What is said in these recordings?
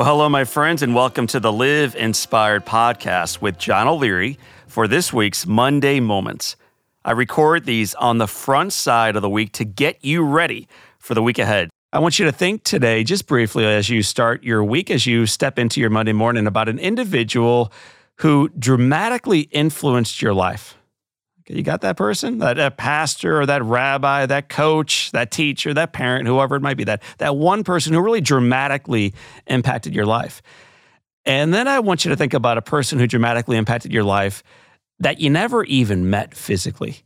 Well, hello, my friends, and welcome to the Live Inspired podcast with John O'Leary for this week's Monday Moments. I record these on the front side of the week to get you ready for the week ahead. I want you to think today, just briefly, as you start your week, as you step into your Monday morning, about an individual who dramatically influenced your life. You got that person, that, that, pastor or that rabbi, that coach, that teacher, that parent, whoever it might be, that, that one person who really dramatically impacted your life. And then I want you to think about a person who dramatically impacted your life that you never even met physically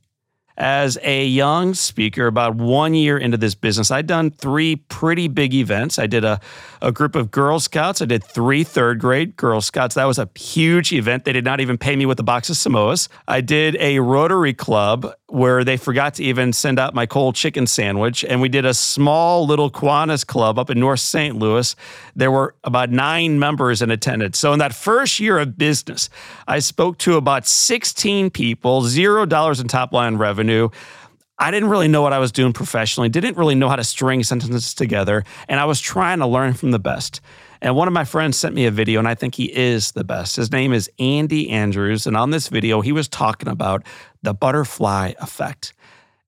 as a young speaker about one year into this business. I'd done three pretty big events. I did a, a group of girl scouts. I did three third grade girl scouts. That was a huge event. They did not even pay me with a box of samoas. I did a rotary club where they forgot to even send out my cold chicken sandwich. And we did a small little kiwanis club up in north st louis. There were about nine members in attendance. So in that first year of business i spoke to about 16 people zero dollars in top line revenue revenue. I didn't really know what I was doing professionally, didn't really know how to string sentences together, and I was trying to learn from the best. And one of my friends sent me a video, and I think he is the best. His name is Andy Andrews. And on this video, he was talking about the butterfly effect.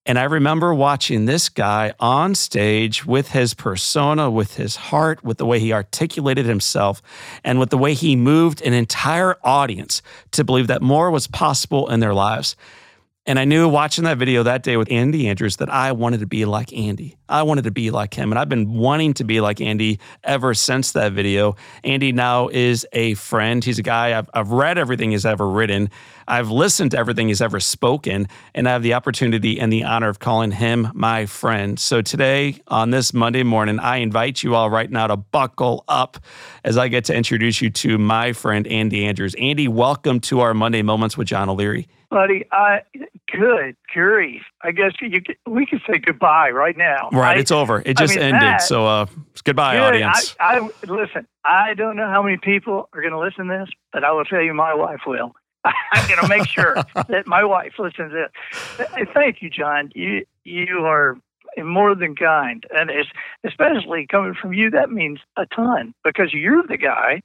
And I remember watching this guy on stage with his persona, with his heart, with the way he articulated himself, and with the way he moved an entire audience to believe that more was possible in their lives. And I knew watching that video that day with Andy Andrews that I wanted to be like Andy. I wanted to be like him. And I've been wanting to be like Andy ever since that video. Andy now is a friend. He's a guy I've, I've read everything he's ever written. I've listened to everything he's ever spoken. And I have the opportunity and the honor of calling him my friend. So today, on this Monday morning, I invite you all right now to buckle up as I get to introduce you to my friend, Andy Andrews. Andy, welcome to our Monday Moments with John O'Leary buddy. I good grief. I guess you could, we could say goodbye right now. Right, I, it's over. It just I mean, ended. That, so uh, goodbye, good, audience. I, I, listen. I don't know how many people are going to listen to this, but I will tell you, my wife will. I'm going to make sure that my wife listens to it. Thank you, John. You you are more than kind, and it's, especially coming from you, that means a ton because you're the guy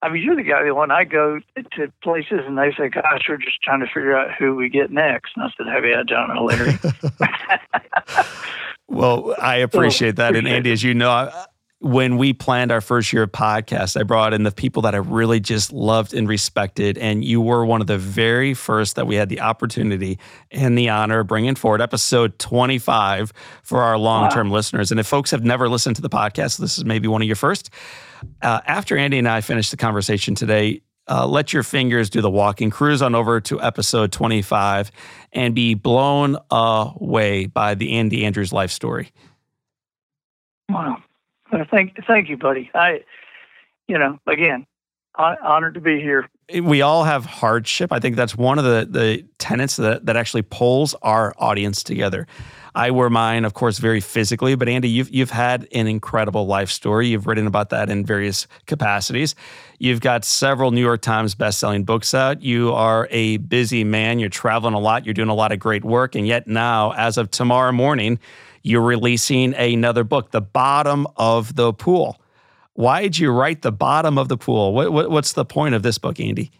I mean, you're the guy that when I go to places and they say, "Gosh, we're just trying to figure out who we get next," and I said, "Have you had John O'Leary?" well, I appreciate that, and Andy, as you know. When we planned our first year of podcast, I brought in the people that I really just loved and respected. And you were one of the very first that we had the opportunity and the honor of bringing forward episode 25 for our long term wow. listeners. And if folks have never listened to the podcast, this is maybe one of your first. Uh, after Andy and I finished the conversation today, uh, let your fingers do the walking. Cruise on over to episode 25 and be blown away by the Andy Andrews life story. Wow. Thank, thank you, buddy. I, you know, again, honored to be here. We all have hardship. I think that's one of the, the tenets that, that actually pulls our audience together. I wear mine, of course, very physically. But Andy, you've you've had an incredible life story. You've written about that in various capacities. You've got several New York Times best-selling books out. You are a busy man. You're traveling a lot. You're doing a lot of great work. And yet now, as of tomorrow morning, you're releasing another book, The Bottom of the Pool. Why did you write The Bottom of the Pool? What, what, what's the point of this book, Andy?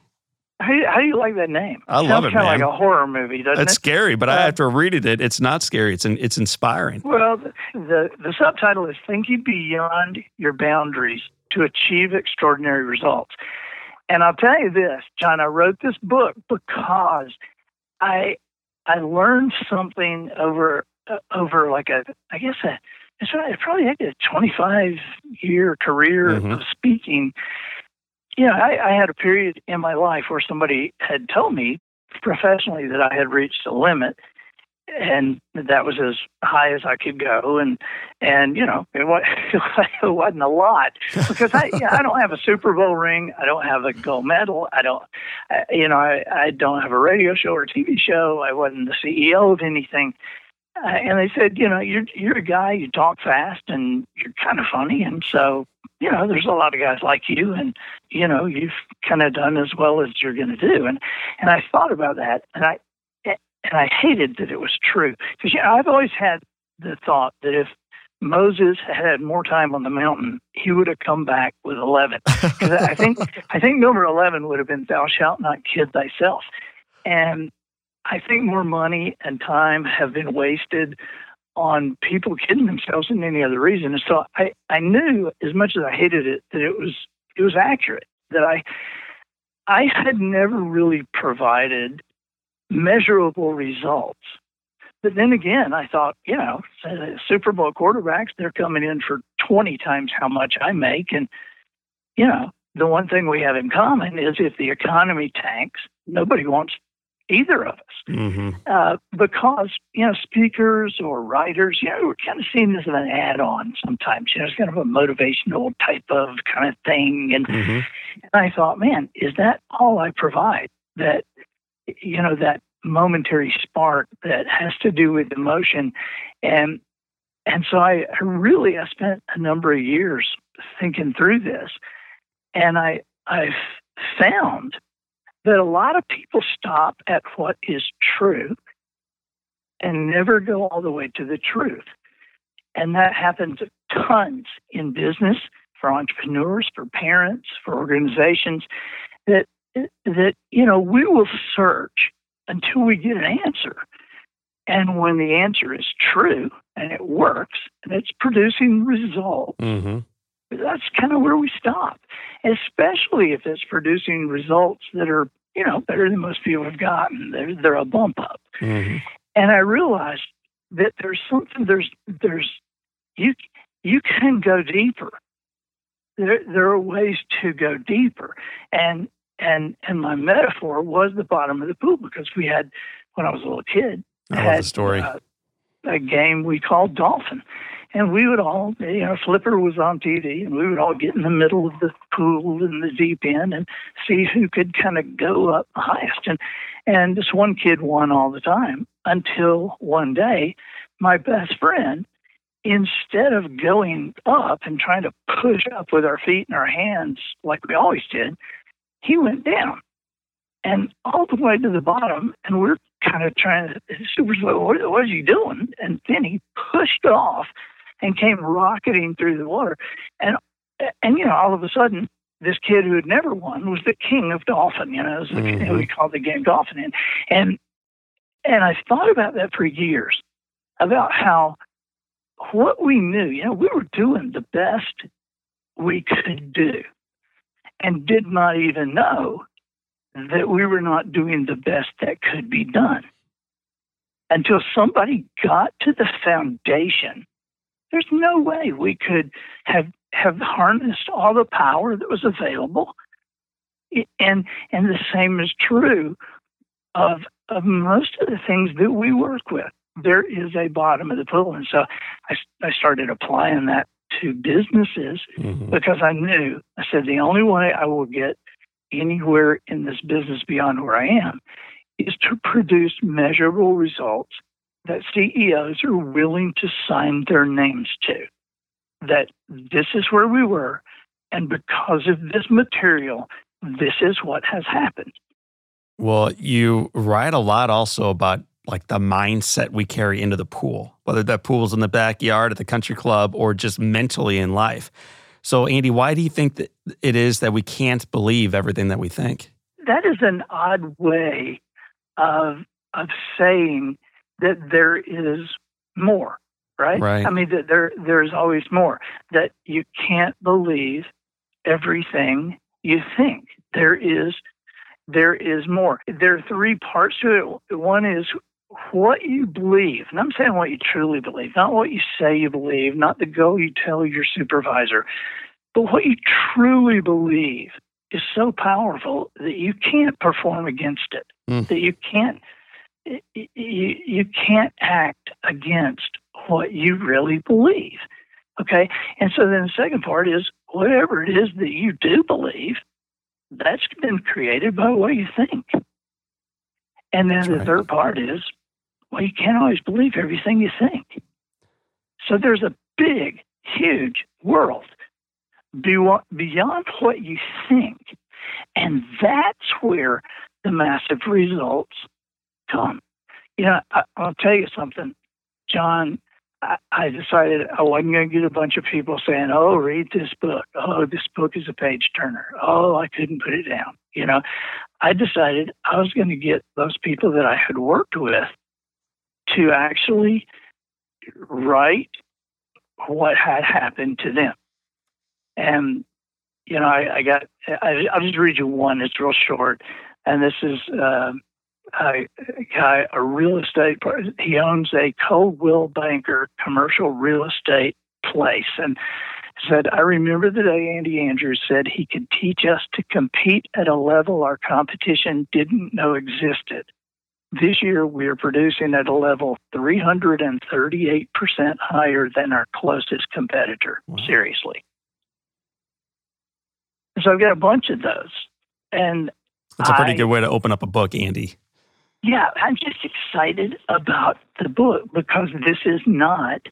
How, how do you like that name? I love it, man. kind of like a horror movie, doesn't it's it? It's scary, but uh, after reading it, it's not scary. It's it's inspiring. Well, the, the the subtitle is "Thinking Beyond Your Boundaries to Achieve Extraordinary Results." And I'll tell you this, John, I wrote this book because I I learned something over uh, over like a I guess a it's probably like a 25 year career mm-hmm. of speaking. You know, I, I had a period in my life where somebody had told me professionally that I had reached a limit and that was as high as I could go, and and you know it, was, it wasn't a lot. Because I know, I don't have a Super Bowl ring, I don't have a gold medal, I don't I, you know I I don't have a radio show or TV show, I wasn't the CEO of anything, uh, and they said you know you're you're a guy you talk fast and you're kind of funny, and so you know, there's a lot of guys like you, and you know, you've kind of done as well as you're going to do. And and I thought about that, and I and I hated that it was true because you know I've always had the thought that if Moses had had more time on the mountain, he would have come back with 11. Because I think, I think number 11 would have been, Thou shalt not kid thyself. And I think more money and time have been wasted on people kidding themselves than any other reason. And so I, I knew as much as I hated it that it was it was accurate. That I I had never really provided measurable results. But then again, I thought, you know, Super Bowl quarterbacks, they're coming in for 20 times how much I make. And, you know, the one thing we have in common is if the economy tanks, nobody wants either of us. Mm-hmm. Uh, because, you know, speakers or writers, you know, we're kind of seeing this as an add on sometimes. You know, it's kind of a motivational type of kind of thing. And, mm-hmm. and I thought, man, is that all I provide? That, you know, that momentary spark that has to do with emotion. And, and so I, I really, I spent a number of years thinking through this. And I, I've found that a lot of people stop at what is true and never go all the way to the truth. And that happens tons in business for entrepreneurs, for parents, for organizations that that you know we will search until we get an answer. And when the answer is true and it works and it's producing results, mm-hmm. that's kind of where we stop, especially if it's producing results that are you know, better than most people have gotten. They're, they're a bump up. Mm-hmm. And I realized that there's something, there's, there's, you, you can go deeper. There, there are ways to go deeper. And, and, and my metaphor was the bottom of the pool because we had, when I was a little kid, I had, the story. Uh, a game we called Dolphin and we would all, you know, Flipper was on TV, and we would all get in the middle of the pool in the deep end and see who could kind of go up highest. And and this one kid won all the time until one day, my best friend, instead of going up and trying to push up with our feet and our hands like we always did, he went down and all the way to the bottom. And we're kind of trying to, Super's like, what, what is he doing? And then he pushed off and came rocketing through the water. And and you know, all of a sudden, this kid who had never won was the king of dolphin. You know, the mm-hmm. we called the game dolphin. And and and I thought about that for years about how what we knew. You know, we were doing the best we could do, and did not even know that we were not doing the best that could be done until somebody got to the foundation there's no way we could have have harnessed all the power that was available. And and the same is true of of most of the things that we work with. There is a bottom of the pool, and so I, I started applying that to businesses mm-hmm. because I knew I said the only way I will get anywhere in this business beyond where I am is to produce measurable results that CEOs are willing to sign their names to. That this is where we were, and because of this material, this is what has happened. Well, you write a lot also about like the mindset we carry into the pool, whether that pool's in the backyard at the country club or just mentally in life. So, Andy, why do you think that it is that we can't believe everything that we think? That is an odd way of of saying that there is more, right? Right. I mean, that there there's always more. That you can't believe everything you think. There is there is more. There are three parts to it. One is what you believe, and I'm saying what you truly believe, not what you say you believe, not the go you tell your supervisor, but what you truly believe is so powerful that you can't perform against it, mm. that you can't you, you can't act against what you really believe. Okay. And so then the second part is whatever it is that you do believe, that's been created by what you think. And then that's the right. third part is, well, you can't always believe everything you think. So there's a big, huge world beyond what you think. And that's where the massive results come. You know, I, I'll tell you something, John. I decided I wasn't going to get a bunch of people saying, "Oh, read this book. Oh, this book is a page turner. Oh, I couldn't put it down." You know, I decided I was going to get those people that I had worked with to actually write what had happened to them. And you know, I, I got. I, will just read you one. It's real short, and this is. Uh, a guy, a real estate, he owns a Coldwell Banker commercial real estate place. And said, I remember the day Andy Andrews said he could teach us to compete at a level our competition didn't know existed. This year, we are producing at a level 338% higher than our closest competitor. Wow. Seriously. So I've got a bunch of those. And that's a pretty I, good way to open up a book, Andy. Yeah, I'm just excited about the book because this is not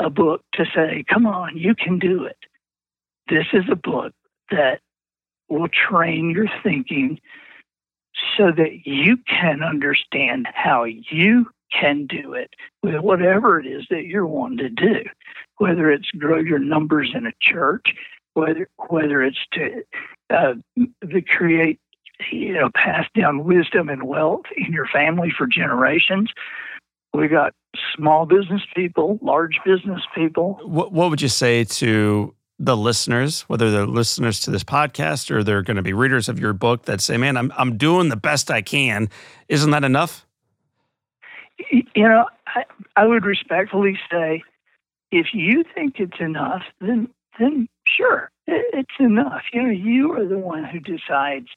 a book to say, come on, you can do it. This is a book that will train your thinking so that you can understand how you can do it with whatever it is that you're wanting to do, whether it's grow your numbers in a church, whether whether it's to uh, to create you know, pass down wisdom and wealth in your family for generations. We got small business people, large business people. What, what would you say to the listeners, whether they're listeners to this podcast or they're going to be readers of your book that say, man, I'm, I'm doing the best I can. Isn't that enough? You know, I, I would respectfully say, if you think it's enough, then then sure, it's enough. You know, you are the one who decides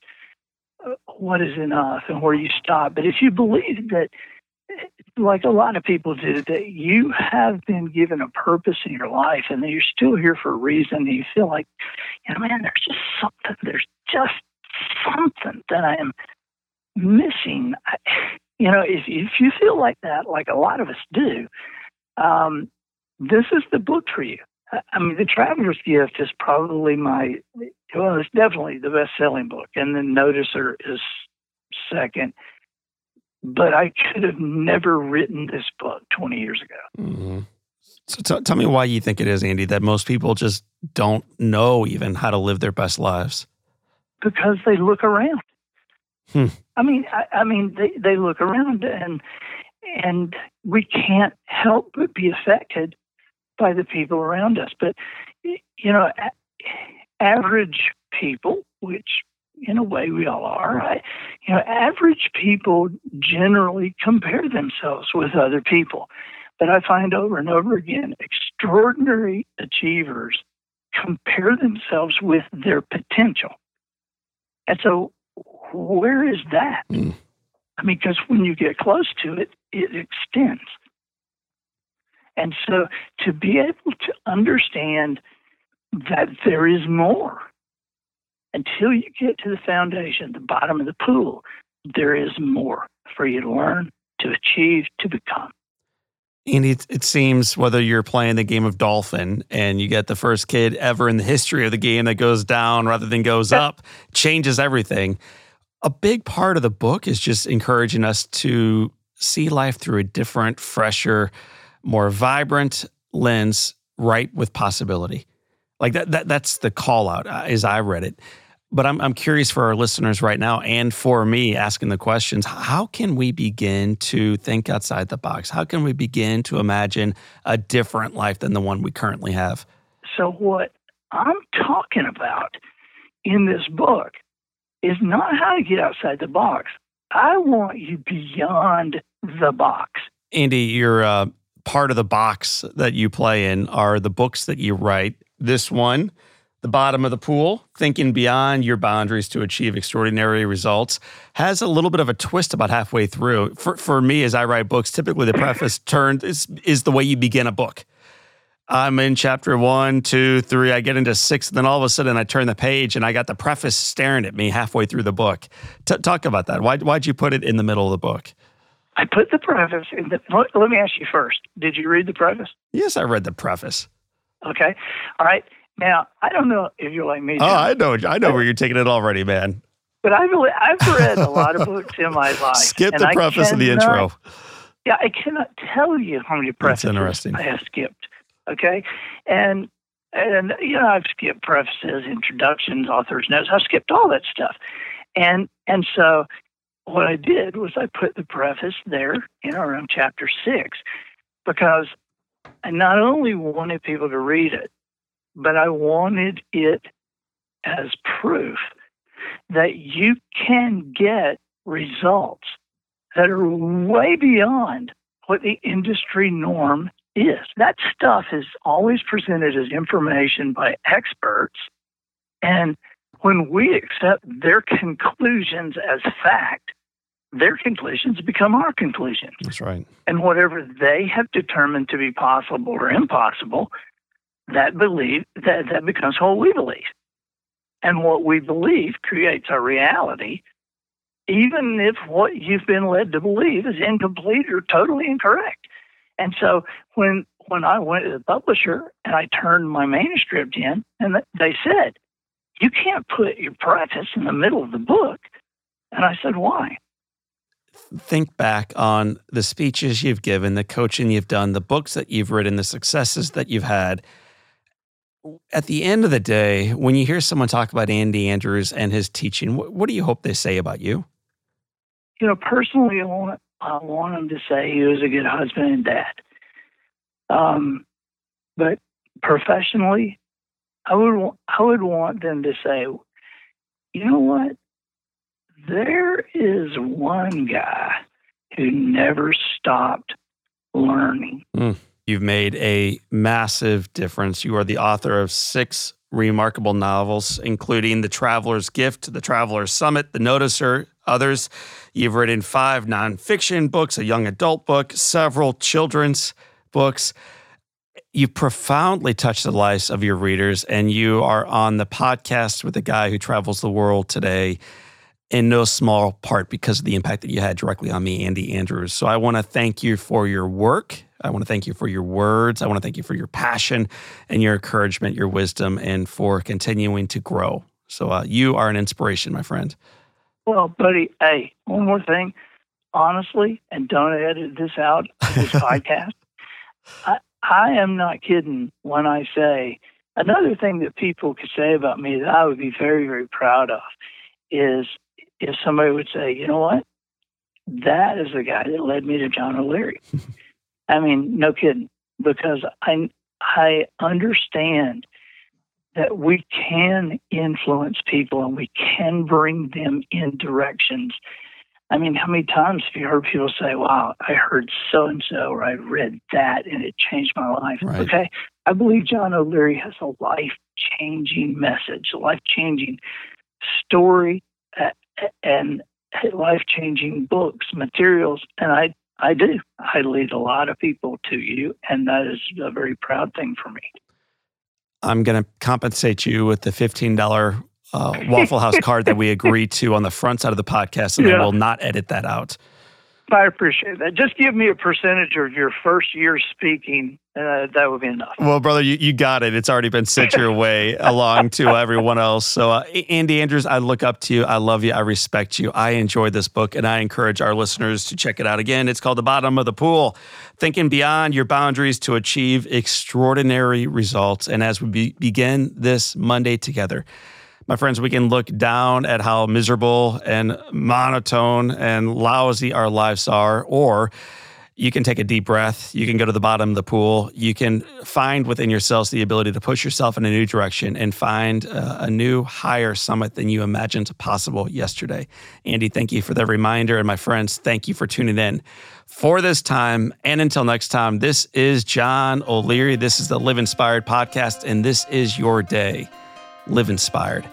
what is enough and where you stop. But if you believe that, like a lot of people do, that you have been given a purpose in your life and that you're still here for a reason, and you feel like, you know, man, there's just something, there's just something that I am missing. You know, if, if you feel like that, like a lot of us do, um, this is the book for you. I mean, The Traveler's Gift is probably my, well, it's definitely the best selling book. And then Noticer is second. But I could have never written this book 20 years ago. Mm-hmm. So t- tell me why you think it is, Andy, that most people just don't know even how to live their best lives. Because they look around. Hmm. I mean, I, I mean, they, they look around and and we can't help but be affected by the people around us. But, you know, average people, which in a way we all are, right? You know, average people generally compare themselves with other people. But I find over and over again, extraordinary achievers compare themselves with their potential. And so, where is that? Mm. I mean, because when you get close to it, it extends. And so to be able to understand that there is more until you get to the foundation, the bottom of the pool, there is more for you to learn, to achieve, to become. And it, it seems whether you're playing the game of Dolphin and you get the first kid ever in the history of the game that goes down rather than goes up, changes everything. A big part of the book is just encouraging us to see life through a different, fresher, more vibrant lens, right with possibility. Like that, that that's the call out uh, as I read it. But I'm, I'm curious for our listeners right now and for me asking the questions how can we begin to think outside the box? How can we begin to imagine a different life than the one we currently have? So, what I'm talking about in this book is not how to get outside the box. I want you beyond the box. Andy, you're uh, part of the box that you play in are the books that you write. This one, The Bottom of the Pool, Thinking Beyond Your Boundaries to Achieve Extraordinary Results, has a little bit of a twist about halfway through. For, for me, as I write books, typically the preface turned is, is the way you begin a book. I'm in chapter one, two, three. I get into six, and then all of a sudden I turn the page and I got the preface staring at me halfway through the book. T- talk about that. Why, why'd you put it in the middle of the book? I put the preface in the. Let me ask you first. Did you read the preface? Yes, I read the preface. Okay. All right. Now I don't know if you're like me. Oh, I know. I know where you're taking it already, man. But I've I've read a lot of books in my life. Skip the preface and the intro. Yeah, I cannot tell you how many prefaces That's interesting. I have skipped. Okay, and and you know I've skipped prefaces, introductions, authors' notes. I've skipped all that stuff, and and so what I did was I put the preface there, in around chapter six, because I not only wanted people to read it, but I wanted it as proof that you can get results that are way beyond what the industry norm is. That stuff is always presented as information by experts. And when we accept their conclusions as fact, their conclusions become our conclusions. That's right. And whatever they have determined to be possible or impossible, that belief that, that becomes what we believe. And what we believe creates our reality, even if what you've been led to believe is incomplete or totally incorrect. And so when when I went to the publisher and I turned my manuscript in, and they said, "You can't put your preface in the middle of the book," and I said, "Why?" Think back on the speeches you've given, the coaching you've done, the books that you've written, the successes that you've had at the end of the day, when you hear someone talk about Andy Andrews and his teaching, what, what do you hope they say about you? You know, personally, I want, I want them to say he was a good husband and dad. Um, but professionally, I would I would want them to say, you know what? There is one guy who never stopped learning. Mm. You've made a massive difference. You are the author of six remarkable novels, including The Traveler's Gift, The Traveler's Summit, The Noticer, others. You've written five nonfiction books, a young adult book, several children's books. You profoundly touched the lives of your readers, and you are on the podcast with a guy who travels the world today in no small part because of the impact that you had directly on me, Andy Andrews. So I want to thank you for your work I want to thank you for your words. I want to thank you for your passion and your encouragement, your wisdom, and for continuing to grow. So uh, you are an inspiration, my friend. Well, buddy, hey, one more thing. Honestly, and don't edit this out, this podcast. I, I am not kidding when I say another thing that people could say about me that I would be very, very proud of is if somebody would say, you know what? That is the guy that led me to John O'Leary. I mean, no kidding, because I I understand that we can influence people and we can bring them in directions. I mean, how many times have you heard people say, Wow, I heard so and so, or I read that and it changed my life? Right. Okay. I believe John O'Leary has a life changing message, a life changing story, and life changing books, materials. And I I do. I lead a lot of people to you, and that is a very proud thing for me. I'm going to compensate you with the $15 uh, Waffle House card that we agreed to on the front side of the podcast, and yeah. I will not edit that out. I appreciate that. Just give me a percentage of your first year speaking. Uh, that would be enough. Well, brother, you, you got it. It's already been sent your way along to everyone else. So, uh, Andy Andrews, I look up to you. I love you. I respect you. I enjoyed this book, and I encourage our listeners to check it out again. It's called The Bottom of the Pool Thinking Beyond Your Boundaries to Achieve Extraordinary Results. And as we be- begin this Monday together, my friends, we can look down at how miserable and monotone and lousy our lives are, or you can take a deep breath. You can go to the bottom of the pool. You can find within yourselves the ability to push yourself in a new direction and find a, a new higher summit than you imagined possible yesterday. Andy, thank you for the reminder. And my friends, thank you for tuning in for this time. And until next time, this is John O'Leary. This is the Live Inspired podcast, and this is your day. Live Inspired.